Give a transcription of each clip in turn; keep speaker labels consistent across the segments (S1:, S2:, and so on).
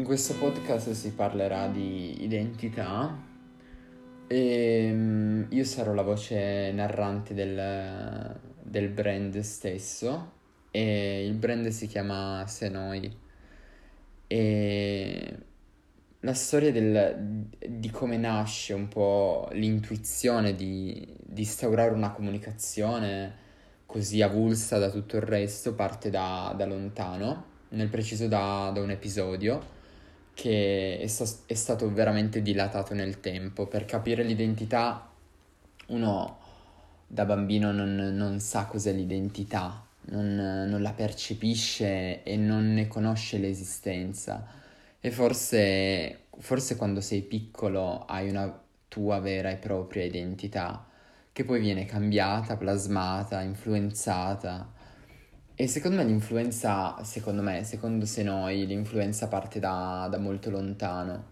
S1: In questo podcast si parlerà di identità. E mm, io sarò la voce narrante del, del brand stesso. E il brand si chiama Senoi. E la storia del, di come nasce un po' l'intuizione di, di instaurare una comunicazione così avulsa da tutto il resto parte da, da lontano, nel preciso da, da un episodio che è, sta- è, stato veramente dilatato nel tempo. Per capire l'identità uno da bambino non, non sa cos'è l'identità, non, non, la percepisce e non ne conosce l'esistenza. E forse, forse quando sei piccolo hai una tua vera e propria identità che poi viene cambiata, plasmata, influenzata e secondo me l'influenza, secondo me, secondo se noi, l'influenza parte da, da molto lontano.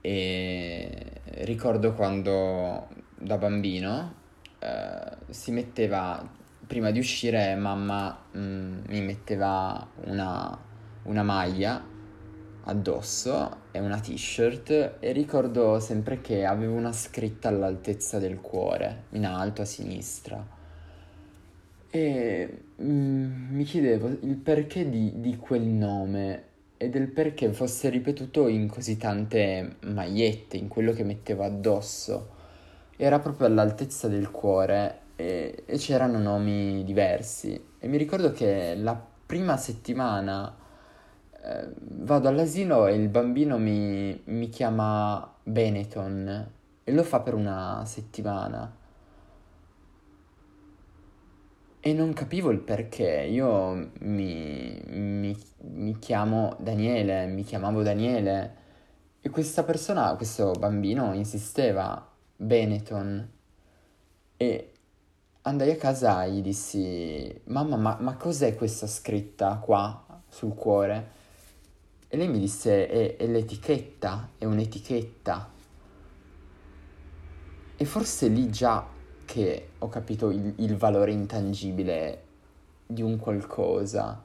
S1: E ricordo quando da bambino eh, si metteva, prima di uscire, mamma mh, mm, mi metteva una, una maglia addosso e una t-shirt e ricordo sempre che avevo una scritta all'altezza del cuore, in alto a sinistra e mm, mi chiedevo il perché di, di quel nome e del perché fosse ripetuto in così tante magliette, in quello che mettevo addosso. Era proprio all'altezza del cuore e, e c'erano nomi diversi. E mi ricordo che la prima settimana eh, vado all'asilo e il bambino mi, mi chiama Benetton e lo fa per una settimana e non capivo il perché. Io mi, mi, mi, chiamo Daniele, mi chiamavo Daniele. E questa persona, questo bambino, insisteva, Benetton. E andai a casa e gli dissi, mamma, ma, ma cos'è questa scritta qua sul cuore? E lei mi disse, è, è l'etichetta, è un'etichetta. E forse lì già che ho capito il, il valore intangibile di un qualcosa.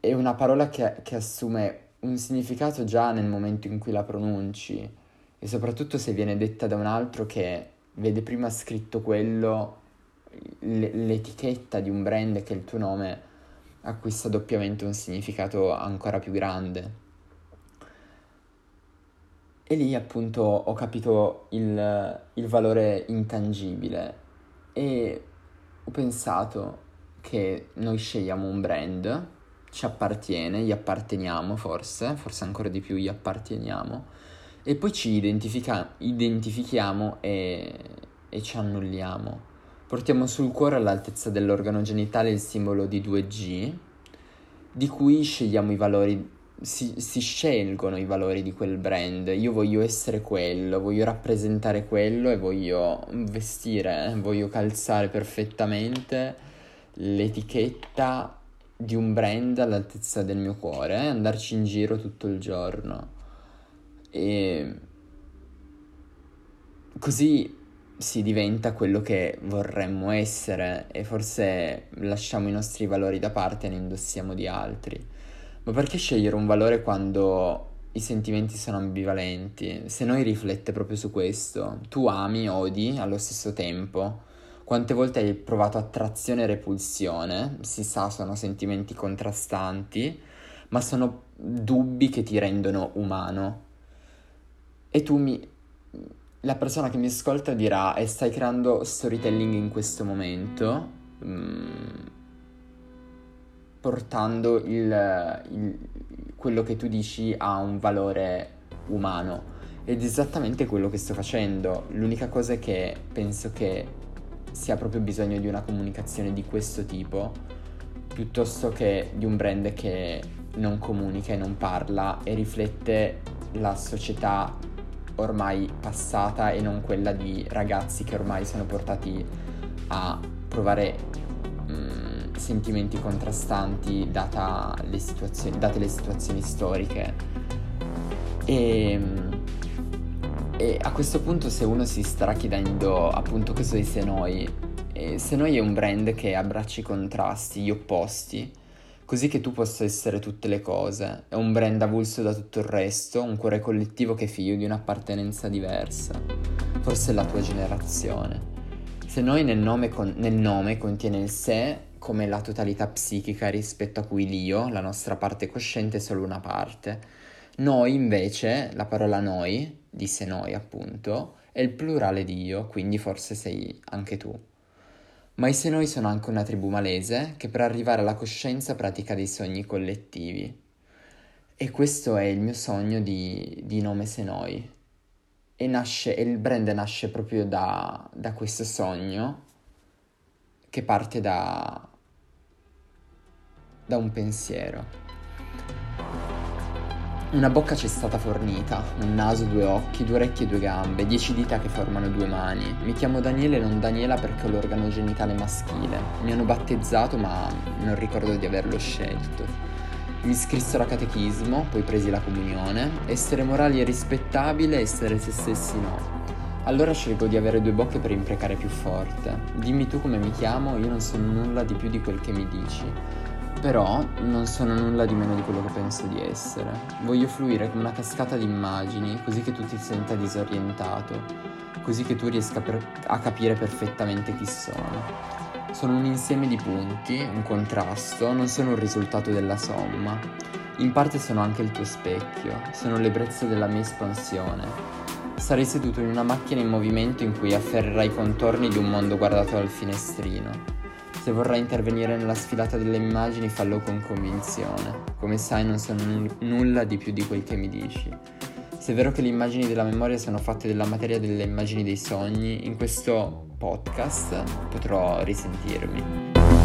S1: È una parola che, che assume un significato già nel momento in cui la pronunci e soprattutto se viene detta da un altro che vede prima scritto quello, l'etichetta di un brand che è il tuo nome acquista doppiamente un significato ancora più grande. E lì appunto ho capito il, il valore intangibile e ho pensato che noi scegliamo un brand, ci appartiene, gli apparteniamo forse, forse ancora di più gli apparteniamo, e poi ci identifica- identifichiamo e, e ci annulliamo. Portiamo sul cuore all'altezza dell'organo genitale il simbolo di 2G, di cui scegliamo i valori si, si, scelgono i valori di quel brand. Io voglio essere quello, voglio rappresentare quello e voglio vestire, voglio calzare perfettamente l'etichetta di un brand all'altezza del mio cuore e andarci in giro tutto il giorno. E così si diventa quello che vorremmo essere e forse lasciamo i nostri valori da parte e ne indossiamo di altri. Ma perché scegliere un valore quando i sentimenti sono ambivalenti? Se noi riflette proprio su questo, tu ami, odi allo stesso tempo. Quante volte hai provato attrazione e repulsione? Si sa, sono sentimenti contrastanti, ma sono dubbi che ti rendono umano. E tu mi... La persona che mi ascolta dirà, e stai creando storytelling in questo momento? Mm, portando il, il, quello che tu dici a un valore umano. Ed è esattamente quello che sto facendo. L'unica cosa è che penso che sia proprio bisogno di una comunicazione di questo tipo, piuttosto che di un brand che non comunica e non parla e riflette la società ormai passata e non quella di ragazzi che ormai sono portati a provare sentimenti contrastanti le date le situazioni storiche. E, e, a questo punto se uno si starà chiedendo appunto cosa è Senoi, e Senoi è un brand che abbraccia i contrasti, gli opposti, così che tu possa essere tutte le cose. È un brand avulso da tutto il resto, un cuore collettivo che è figlio di un'appartenenza diversa. Forse la tua generazione. Se noi nel nome, con- nel nome contiene il sé come la totalità psichica rispetto a cui l'io, la nostra parte cosciente, è solo una parte. Noi invece, la parola noi, di se noi appunto, è il plurale di io, quindi forse sei anche tu. Ma i Senoi sono anche una tribù malese che per arrivare alla coscienza pratica dei sogni collettivi. E questo è il mio sogno di, di nome Senoi. E, nasce, e il brand nasce proprio da, da questo sogno che parte da, da un pensiero. Una bocca ci è stata fornita, un naso, due occhi, due orecchie e due gambe, dieci dita che formano due mani. Mi chiamo Daniele e non Daniela perché ho l'organo genitale maschile. Mi hanno battezzato ma non ricordo di averlo scelto. Mi iscrissero a catechismo, poi presi la comunione. Essere morali è rispettabile, essere se stessi no. Allora scelgo di avere due bocche per imprecare più forte. Dimmi tu come mi chiamo, io non sono nulla di più di quel che mi dici. Però non sono nulla di meno di quello che penso di essere. Voglio fluire come una cascata di immagini, così che tu ti senta disorientato, così che tu riesca per- a capire perfettamente chi sono. Sono un insieme di punti, un contrasto, non sono un risultato della somma. In parte sono anche il tuo specchio, sono l'ebbrezza della mia espansione. Sarei seduto in una macchina in movimento in cui afferrerai i contorni di un mondo guardato dal finestrino. Se vorrai intervenire nella sfilata delle immagini, fallo con convinzione. Come sai, non sono n- nulla di più di quel che mi dici. Se è vero che le immagini della memoria sono fatte della materia delle immagini dei sogni, in questo podcast potrò risentirmi.